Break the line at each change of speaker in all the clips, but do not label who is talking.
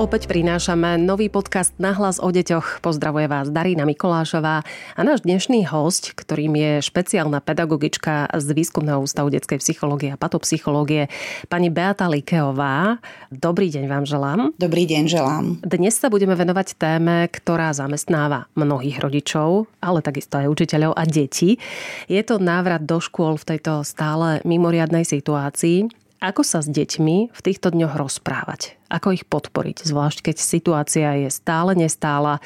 Opäť prinášame nový podcast na hlas o deťoch. Pozdravuje vás Darina Mikolášová a náš dnešný host, ktorým je špeciálna pedagogička z Výskumného ústavu detskej psychológie a patopsychológie, pani Beata Likeová. Dobrý deň vám želám.
Dobrý deň želám.
Dnes sa budeme venovať téme, ktorá zamestnáva mnohých rodičov, ale takisto aj učiteľov a detí. Je to návrat do škôl v tejto stále mimoriadnej situácii. Ako sa s deťmi v týchto dňoch rozprávať? Ako ich podporiť? Zvlášť keď situácia je stále nestála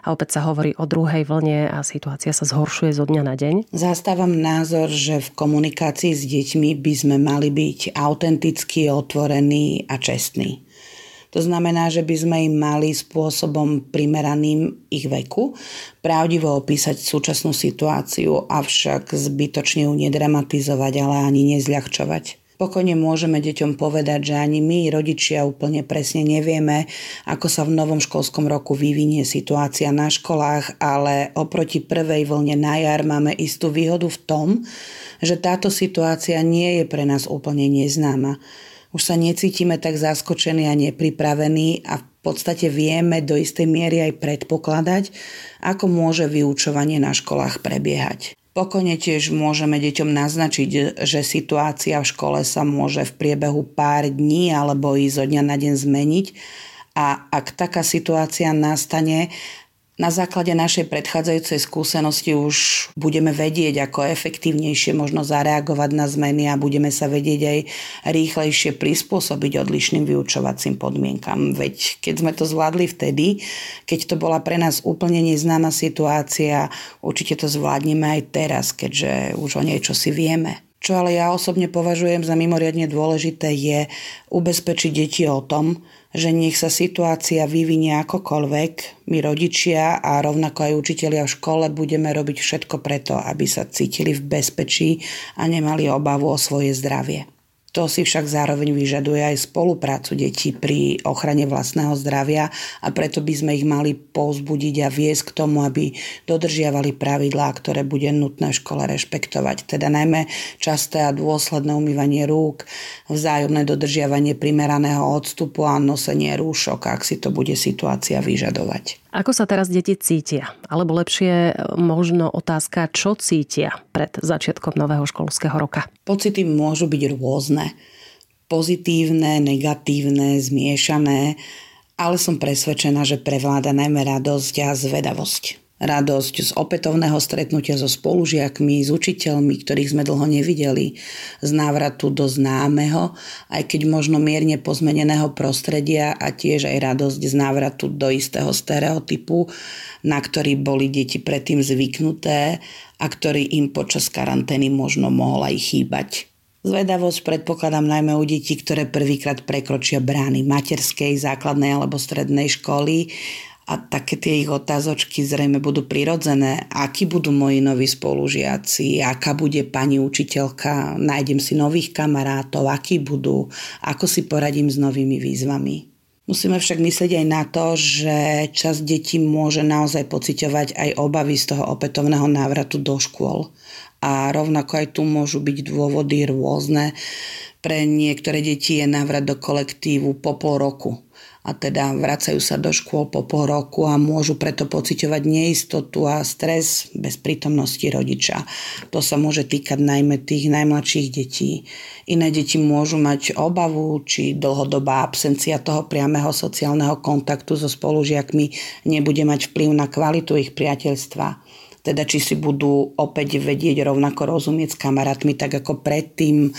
a opäť sa hovorí o druhej vlne a situácia sa zhoršuje zo dňa na deň?
Zastávam názor, že v komunikácii s deťmi by sme mali byť autentickí, otvorení a čestní. To znamená, že by sme im mali spôsobom primeraným ich veku pravdivo opísať súčasnú situáciu, avšak zbytočne ju nedramatizovať, ale ani nezľahčovať. Pokojne môžeme deťom povedať, že ani my, rodičia, úplne presne nevieme, ako sa v novom školskom roku vyvinie situácia na školách, ale oproti prvej vlne na jar máme istú výhodu v tom, že táto situácia nie je pre nás úplne neznáma. Už sa necítime tak zaskočení a nepripravení a v podstate vieme do istej miery aj predpokladať, ako môže vyučovanie na školách prebiehať. Pokojne tiež môžeme deťom naznačiť, že situácia v škole sa môže v priebehu pár dní alebo i zo dňa na deň zmeniť. A ak taká situácia nastane, na základe našej predchádzajúcej skúsenosti už budeme vedieť, ako efektívnejšie možno zareagovať na zmeny a budeme sa vedieť aj rýchlejšie prispôsobiť odlišným vyučovacím podmienkam. Veď keď sme to zvládli vtedy, keď to bola pre nás úplne neznáma situácia, určite to zvládneme aj teraz, keďže už o niečo si vieme. Čo ale ja osobne považujem za mimoriadne dôležité je ubezpečiť deti o tom, že nech sa situácia vyvinie akokoľvek, my rodičia a rovnako aj učitelia v škole budeme robiť všetko preto, aby sa cítili v bezpečí a nemali obavu o svoje zdravie. To si však zároveň vyžaduje aj spoluprácu detí pri ochrane vlastného zdravia a preto by sme ich mali povzbudiť a viesť k tomu, aby dodržiavali pravidlá, ktoré bude nutné v škole rešpektovať. Teda najmä časté a dôsledné umývanie rúk, vzájomné dodržiavanie primeraného odstupu a nosenie rúšok, ak si to bude situácia vyžadovať.
Ako sa teraz deti cítia? Alebo lepšie možno otázka, čo cítia pred začiatkom nového školského roka?
Pocity môžu byť rôzne. Pozitívne, negatívne, zmiešané, ale som presvedčená, že prevláda najmä radosť a zvedavosť radosť z opätovného stretnutia so spolužiakmi, s učiteľmi, ktorých sme dlho nevideli, z návratu do známeho, aj keď možno mierne pozmeneného prostredia a tiež aj radosť z návratu do istého stereotypu, na ktorý boli deti predtým zvyknuté a ktorý im počas karantény možno mohol aj chýbať. Zvedavosť predpokladám najmä u detí, ktoré prvýkrát prekročia brány materskej, základnej alebo strednej školy a také tie ich otázočky zrejme budú prirodzené. Akí budú moji noví spolužiaci, aká bude pani učiteľka, nájdem si nových kamarátov, akí budú, ako si poradím s novými výzvami. Musíme však myslieť aj na to, že časť detí môže naozaj pociťovať aj obavy z toho opätovného návratu do škôl. A rovnako aj tu môžu byť dôvody rôzne. Pre niektoré deti je návrat do kolektívu po pol roku a teda vracajú sa do škôl po pol roku a môžu preto pociťovať neistotu a stres bez prítomnosti rodiča. To sa môže týkať najmä tých najmladších detí. Iné deti môžu mať obavu, či dlhodobá absencia toho priamého sociálneho kontaktu so spolužiakmi nebude mať vplyv na kvalitu ich priateľstva teda či si budú opäť vedieť rovnako rozumieť s kamarátmi, tak ako predtým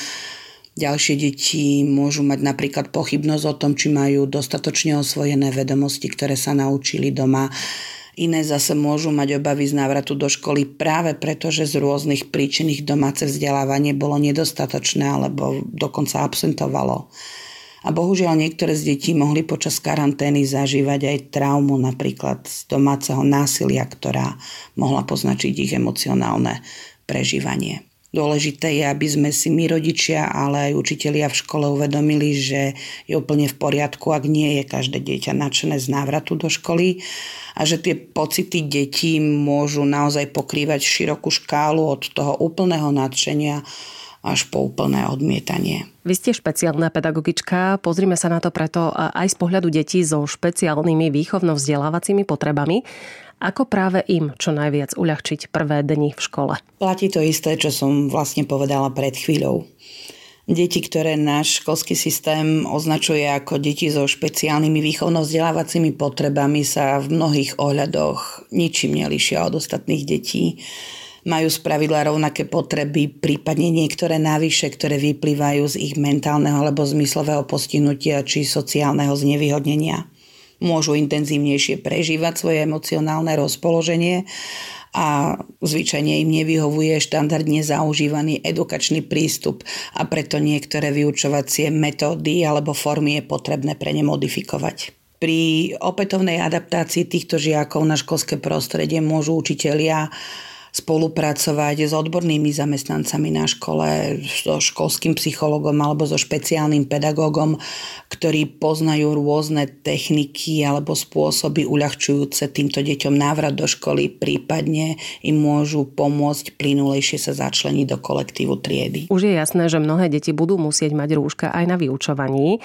Ďalšie deti môžu mať napríklad pochybnosť o tom, či majú dostatočne osvojené vedomosti, ktoré sa naučili doma. Iné zase môžu mať obavy z návratu do školy práve preto, že z rôznych príčin ich domáce vzdelávanie bolo nedostatočné alebo dokonca absentovalo. A bohužiaľ niektoré z detí mohli počas karantény zažívať aj traumu napríklad z domáceho násilia, ktorá mohla poznačiť ich emocionálne prežívanie. Dôležité je, aby sme si my rodičia, ale aj učitelia v škole uvedomili, že je úplne v poriadku, ak nie je každé dieťa nadšené z návratu do školy a že tie pocity detí môžu naozaj pokrývať širokú škálu od toho úplného nadšenia až po úplné odmietanie.
Vy ste špeciálna pedagogička, pozrime sa na to preto aj z pohľadu detí so špeciálnymi výchovno-vzdelávacími potrebami. Ako práve im čo najviac uľahčiť prvé dni v škole?
Platí to isté, čo som vlastne povedala pred chvíľou. Deti, ktoré náš školský systém označuje ako deti so špeciálnymi výchovno-vzdelávacími potrebami, sa v mnohých ohľadoch ničím nelišia od ostatných detí. Majú spravidla rovnaké potreby, prípadne niektoré návyše, ktoré vyplývajú z ich mentálneho alebo zmyslového postihnutia či sociálneho znevýhodnenia môžu intenzívnejšie prežívať svoje emocionálne rozpoloženie a zvyčajne im nevyhovuje štandardne zaužívaný edukačný prístup a preto niektoré vyučovacie metódy alebo formy je potrebné pre ne modifikovať. Pri opätovnej adaptácii týchto žiakov na školské prostredie môžu učitelia spolupracovať s odbornými zamestnancami na škole, so školským psychologom alebo so špeciálnym pedagógom, ktorí poznajú rôzne techniky alebo spôsoby uľahčujúce týmto deťom návrat do školy, prípadne im môžu pomôcť plynulejšie sa začleniť do kolektívu triedy.
Už je jasné, že mnohé deti budú musieť mať rúška aj na vyučovaní.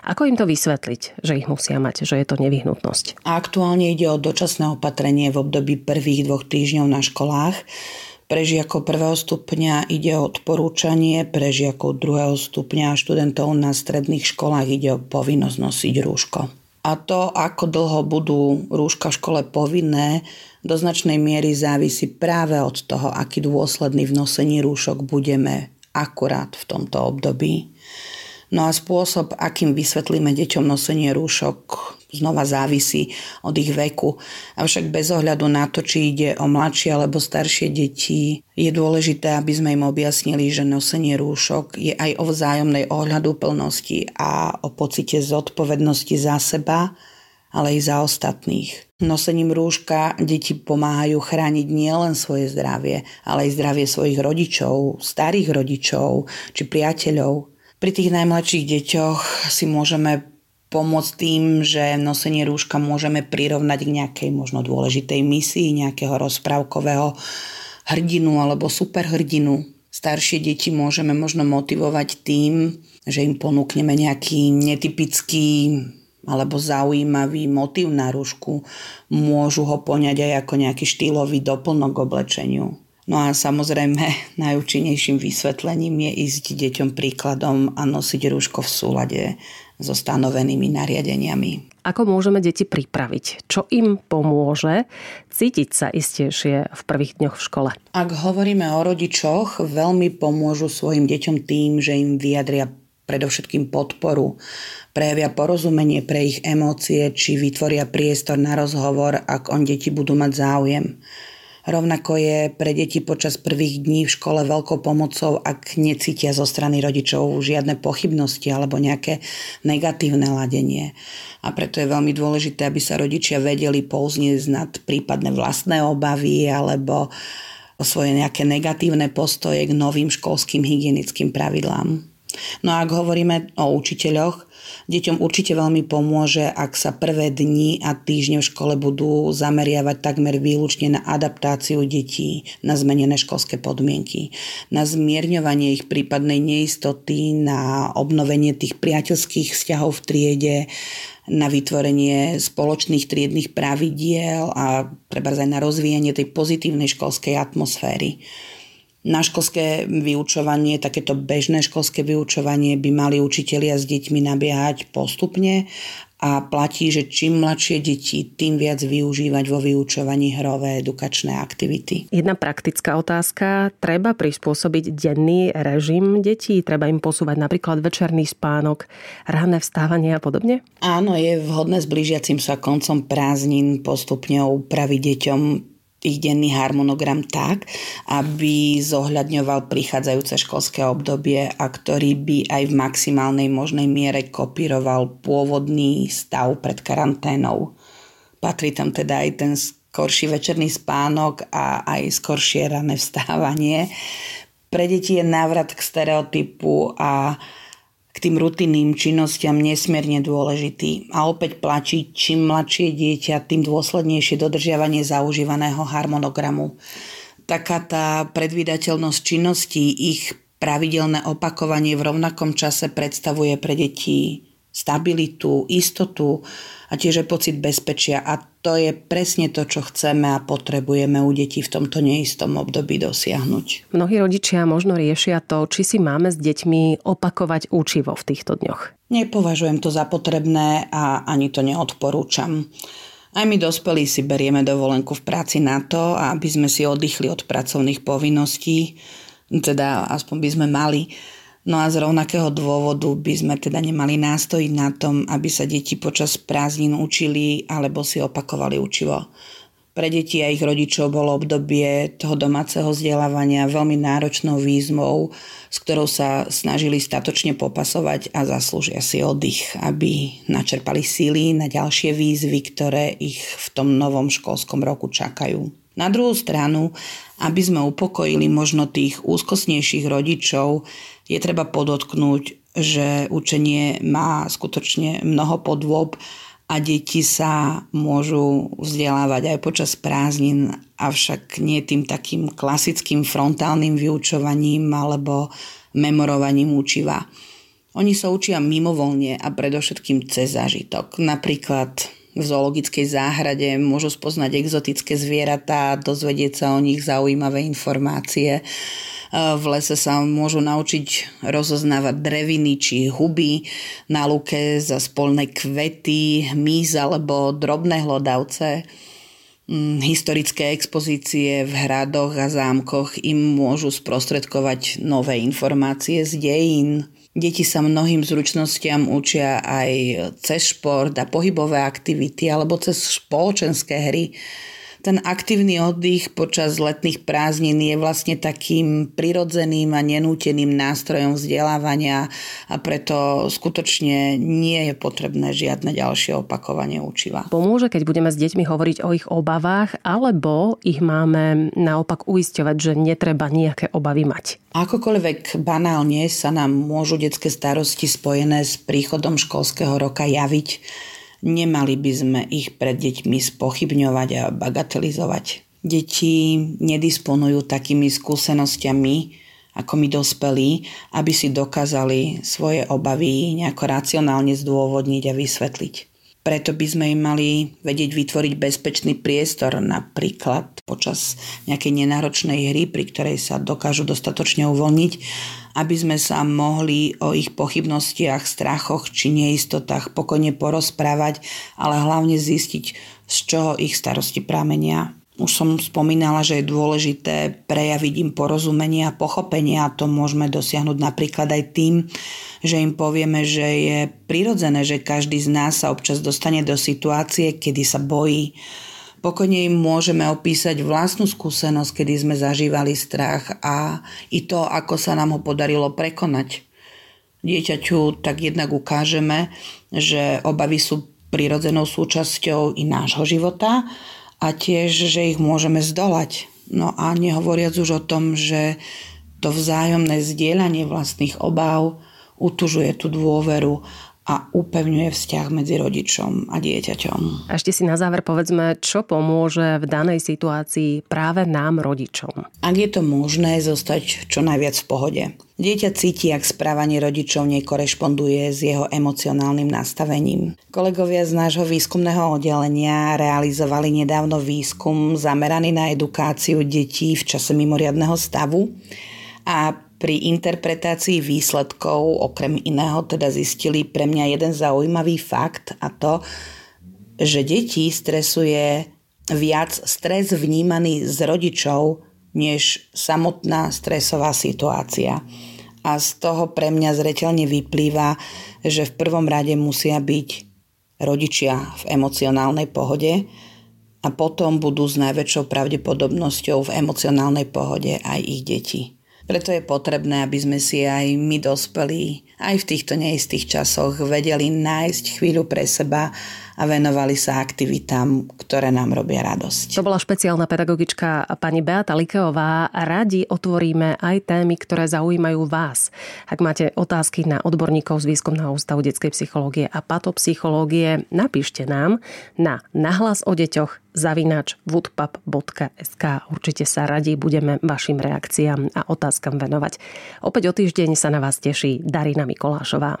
Ako im to vysvetliť, že ich musia mať, že je to nevyhnutnosť?
Aktuálne ide o dočasné opatrenie v období prvých dvoch týždňov na školách. Pre žiakov prvého stupňa ide o odporúčanie, pre žiakov druhého stupňa a študentov na stredných školách ide o povinnosť nosiť rúško. A to, ako dlho budú rúška v škole povinné, do značnej miery závisí práve od toho, aký dôsledný v nosení rúšok budeme akurát v tomto období. No a spôsob, akým vysvetlíme deťom nosenie rúšok, znova závisí od ich veku. Avšak bez ohľadu na to, či ide o mladšie alebo staršie deti, je dôležité, aby sme im objasnili, že nosenie rúšok je aj o vzájomnej ohľadu plnosti a o pocite zodpovednosti za seba, ale i za ostatných. Nosením rúška deti pomáhajú chrániť nielen svoje zdravie, ale aj zdravie svojich rodičov, starých rodičov či priateľov. Pri tých najmladších deťoch si môžeme pomôcť tým, že nosenie rúška môžeme prirovnať k nejakej možno dôležitej misii, nejakého rozprávkového hrdinu alebo superhrdinu. Staršie deti môžeme možno motivovať tým, že im ponúkneme nejaký netypický alebo zaujímavý motív na rúšku. Môžu ho poňať aj ako nejaký štýlový doplnok oblečeniu. No a samozrejme najúčinnejším vysvetlením je ísť deťom príkladom a nosiť rúško v súlade so stanovenými nariadeniami.
Ako môžeme deti pripraviť? Čo im pomôže cítiť sa istejšie v prvých dňoch v škole?
Ak hovoríme o rodičoch, veľmi pomôžu svojim deťom tým, že im vyjadria predovšetkým podporu, prejavia porozumenie pre ich emócie či vytvoria priestor na rozhovor, ak on deti budú mať záujem. Rovnako je pre deti počas prvých dní v škole veľkou pomocou, ak necítia zo strany rodičov žiadne pochybnosti alebo nejaké negatívne ladenie. A preto je veľmi dôležité, aby sa rodičia vedeli pouznieť nad prípadné vlastné obavy alebo svoje nejaké negatívne postoje k novým školským hygienickým pravidlám. No a ak hovoríme o učiteľoch, Deťom určite veľmi pomôže, ak sa prvé dni a týždne v škole budú zameriavať takmer výlučne na adaptáciu detí na zmenené školské podmienky, na zmierňovanie ich prípadnej neistoty, na obnovenie tých priateľských vzťahov v triede, na vytvorenie spoločných triednych pravidiel a treba aj na rozvíjanie tej pozitívnej školskej atmosféry. Na školské vyučovanie, takéto bežné školské vyučovanie by mali učitelia s deťmi nabiehať postupne a platí, že čím mladšie deti, tým viac využívať vo vyučovaní hrové edukačné aktivity.
Jedna praktická otázka. Treba prispôsobiť denný režim detí? Treba im posúvať napríklad večerný spánok, ranné vstávanie a podobne?
Áno, je vhodné s blížiacim sa koncom prázdnin postupne upraviť deťom ich denný harmonogram tak, aby zohľadňoval prichádzajúce školské obdobie a ktorý by aj v maximálnej možnej miere kopíroval pôvodný stav pred karanténou. Patrí tam teda aj ten skorší večerný spánok a aj skoršie rané vstávanie. Pre deti je návrat k stereotypu a k tým rutinným činnostiam nesmierne dôležitý. A opäť platí, čím mladšie dieťa, tým dôslednejšie dodržiavanie zaužívaného harmonogramu. Taká tá predvídateľnosť činností, ich pravidelné opakovanie v rovnakom čase predstavuje pre deti stabilitu, istotu a tiež aj pocit bezpečia. A to je presne to, čo chceme a potrebujeme u detí v tomto neistom období dosiahnuť.
Mnohí rodičia možno riešia to, či si máme s deťmi opakovať učivo v týchto dňoch.
Nepovažujem to za potrebné a ani to neodporúčam. Aj my dospelí si berieme dovolenku v práci na to, aby sme si oddychli od pracovných povinností, teda aspoň by sme mali No a z rovnakého dôvodu by sme teda nemali nástojiť na tom, aby sa deti počas prázdnin učili alebo si opakovali učivo. Pre deti a ich rodičov bolo obdobie toho domáceho vzdelávania veľmi náročnou výzvou, s ktorou sa snažili statočne popasovať a zaslúžia si oddych, aby načerpali síly na ďalšie výzvy, ktoré ich v tom novom školskom roku čakajú. Na druhú stranu, aby sme upokojili možno tých úzkostnejších rodičov, je treba podotknúť, že učenie má skutočne mnoho podôb a deti sa môžu vzdelávať aj počas prázdnin, avšak nie tým takým klasickým frontálnym vyučovaním alebo memorovaním učiva. Oni sa učia mimovolne a predovšetkým cez zážitok. Napríklad v zoologickej záhrade môžu spoznať exotické zvieratá, dozvedieť sa o nich zaujímavé informácie v lese sa môžu naučiť rozoznávať dreviny či huby, na luke za spolné kvety, hmyz alebo drobné hlodavce. Mm, historické expozície v hradoch a zámkoch im môžu sprostredkovať nové informácie z dejín. Deti sa mnohým zručnostiam učia aj cez šport a pohybové aktivity alebo cez spoločenské hry ten aktívny oddych počas letných prázdnin je vlastne takým prirodzeným a nenúteným nástrojom vzdelávania a preto skutočne nie je potrebné žiadne ďalšie opakovanie učiva.
Pomôže, keď budeme s deťmi hovoriť o ich obavách, alebo ich máme naopak uisťovať, že netreba nejaké obavy mať?
Akokoľvek banálne sa nám môžu detské starosti spojené s príchodom školského roka javiť, Nemali by sme ich pred deťmi spochybňovať a bagatelizovať. Deti nedisponujú takými skúsenostiami, ako my dospelí, aby si dokázali svoje obavy nejako racionálne zdôvodniť a vysvetliť. Preto by sme im mali vedieť vytvoriť bezpečný priestor, napríklad počas nejakej nenáročnej hry, pri ktorej sa dokážu dostatočne uvoľniť, aby sme sa mohli o ich pochybnostiach, strachoch či neistotách pokojne porozprávať, ale hlavne zistiť, z čoho ich starosti pramenia. Už som spomínala, že je dôležité prejaviť im porozumenie a pochopenie a to môžeme dosiahnuť napríklad aj tým, že im povieme, že je prirodzené, že každý z nás sa občas dostane do situácie, kedy sa bojí. Pokojne im môžeme opísať vlastnú skúsenosť, kedy sme zažívali strach a i to, ako sa nám ho podarilo prekonať. Dieťaťu tak jednak ukážeme, že obavy sú prirodzenou súčasťou i nášho života a tiež, že ich môžeme zdolať. No a nehovoriac už o tom, že to vzájomné zdieľanie vlastných obáv utužuje tú dôveru a upevňuje vzťah medzi rodičom a dieťaťom.
A ešte si na záver povedzme, čo pomôže v danej situácii práve nám, rodičom.
Ak je to možné, zostať čo najviac v pohode. Dieťa cíti, ak správanie rodičov nekorešponduje s jeho emocionálnym nastavením. Kolegovia z nášho výskumného oddelenia realizovali nedávno výskum zameraný na edukáciu detí v čase mimoriadného stavu a pri interpretácii výsledkov okrem iného teda zistili pre mňa jeden zaujímavý fakt a to, že deti stresuje viac stres vnímaný z rodičov, než samotná stresová situácia. A z toho pre mňa zreteľne vyplýva, že v prvom rade musia byť rodičia v emocionálnej pohode a potom budú s najväčšou pravdepodobnosťou v emocionálnej pohode aj ich deti. Preto je potrebné, aby sme si aj my dospelí, aj v týchto neistých časoch vedeli nájsť chvíľu pre seba a venovali sa aktivitám, ktoré nám robia radosť.
To bola špeciálna pedagogička pani Beata Likeová. Radi otvoríme aj témy, ktoré zaujímajú vás. Ak máte otázky na odborníkov z Výskumného ústavu detskej psychológie a patopsychológie, napíšte nám na nahlas o deťoch zavinač woodpub.sk. Určite sa radi budeme vašim reakciám a otázkam venovať. Opäť o týždeň sa na vás teší Darina Mikolášová.